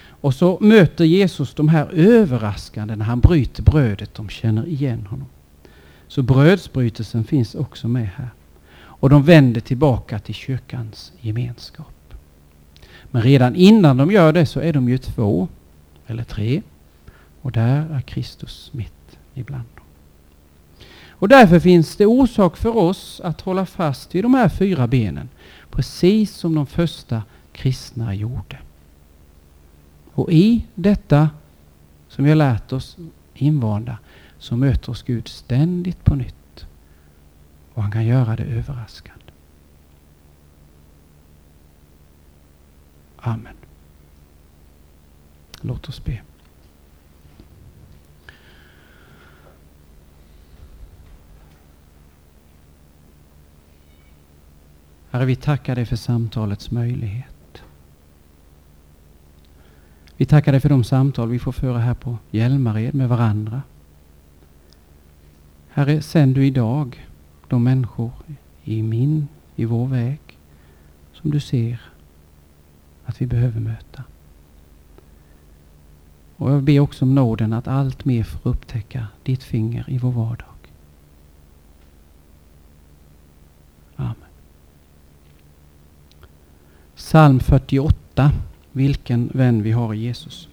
Och så möter Jesus de här överraskande när han bryter brödet. De känner igen honom. Så brödsbrytelsen finns också med här. Och de vänder tillbaka till kyrkans gemenskap. Men redan innan de gör det så är de ju två eller tre. Och där är Kristus mitt ibland. Och därför finns det orsak för oss att hålla fast vid de här fyra benen. Precis som de första kristna gjorde. Och i detta som vi har lärt oss invanda så möter oss Gud ständigt på nytt. Och han kan göra det överraskande. Amen. Låt oss be. Herre, vi tackar dig för samtalets möjlighet. Vi tackar dig för de samtal vi får föra här på Hjälmared med varandra. Herre, sänd du idag de människor i min, i vår väg, som du ser att vi behöver möta. Och jag ber också om nåden att allt mer få upptäcka ditt finger i vår vardag. Amen. Psalm 48 vilken vän vi har i Jesus.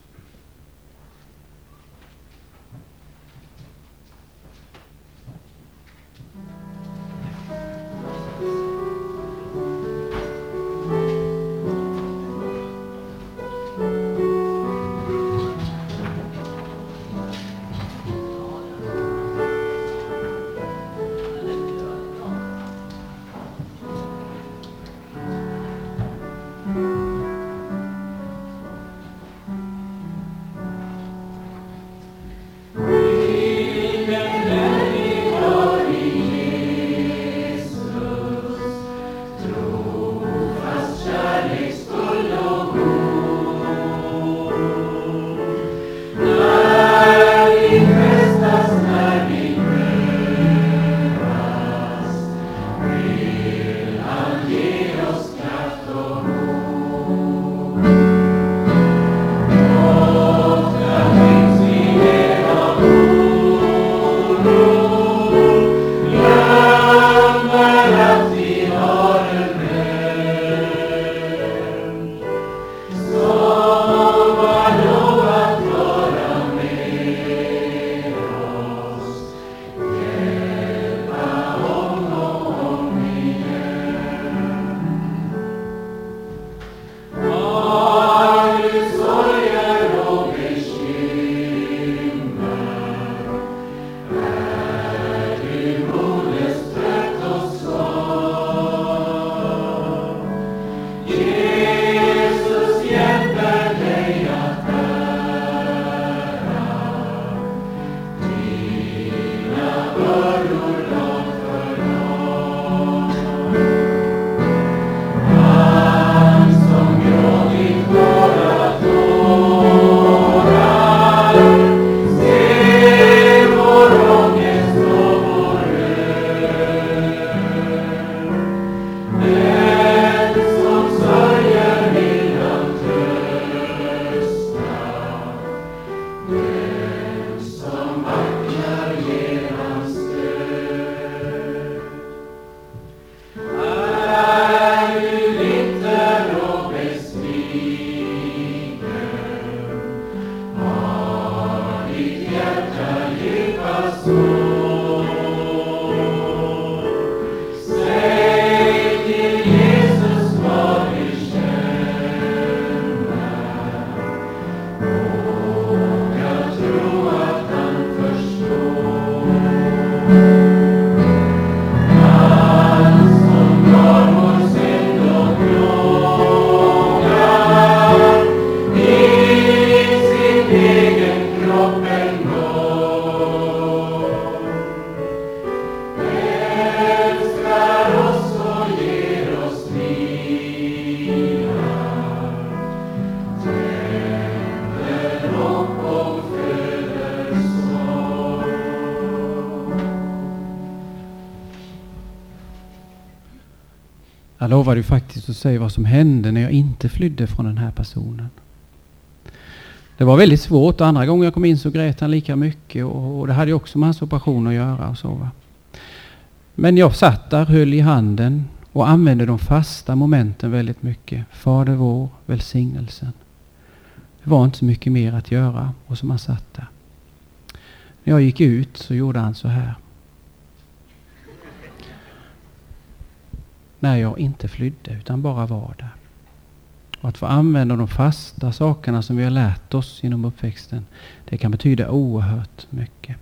Sig vad som hände när jag inte flydde från den här personen. Det var väldigt svårt. Andra gången jag kom in så grät han lika mycket och, och det hade ju också med hans operation att göra. Och så, va? Men jag satt där, höll i handen och använde de fasta momenten väldigt mycket. Fader vår, välsignelsen. Det var inte så mycket mer att göra och som han satt där. När jag gick ut så gjorde han så här. När jag inte flydde utan bara var där. Och att få använda de fasta sakerna som vi har lärt oss genom uppväxten, det kan betyda oerhört mycket.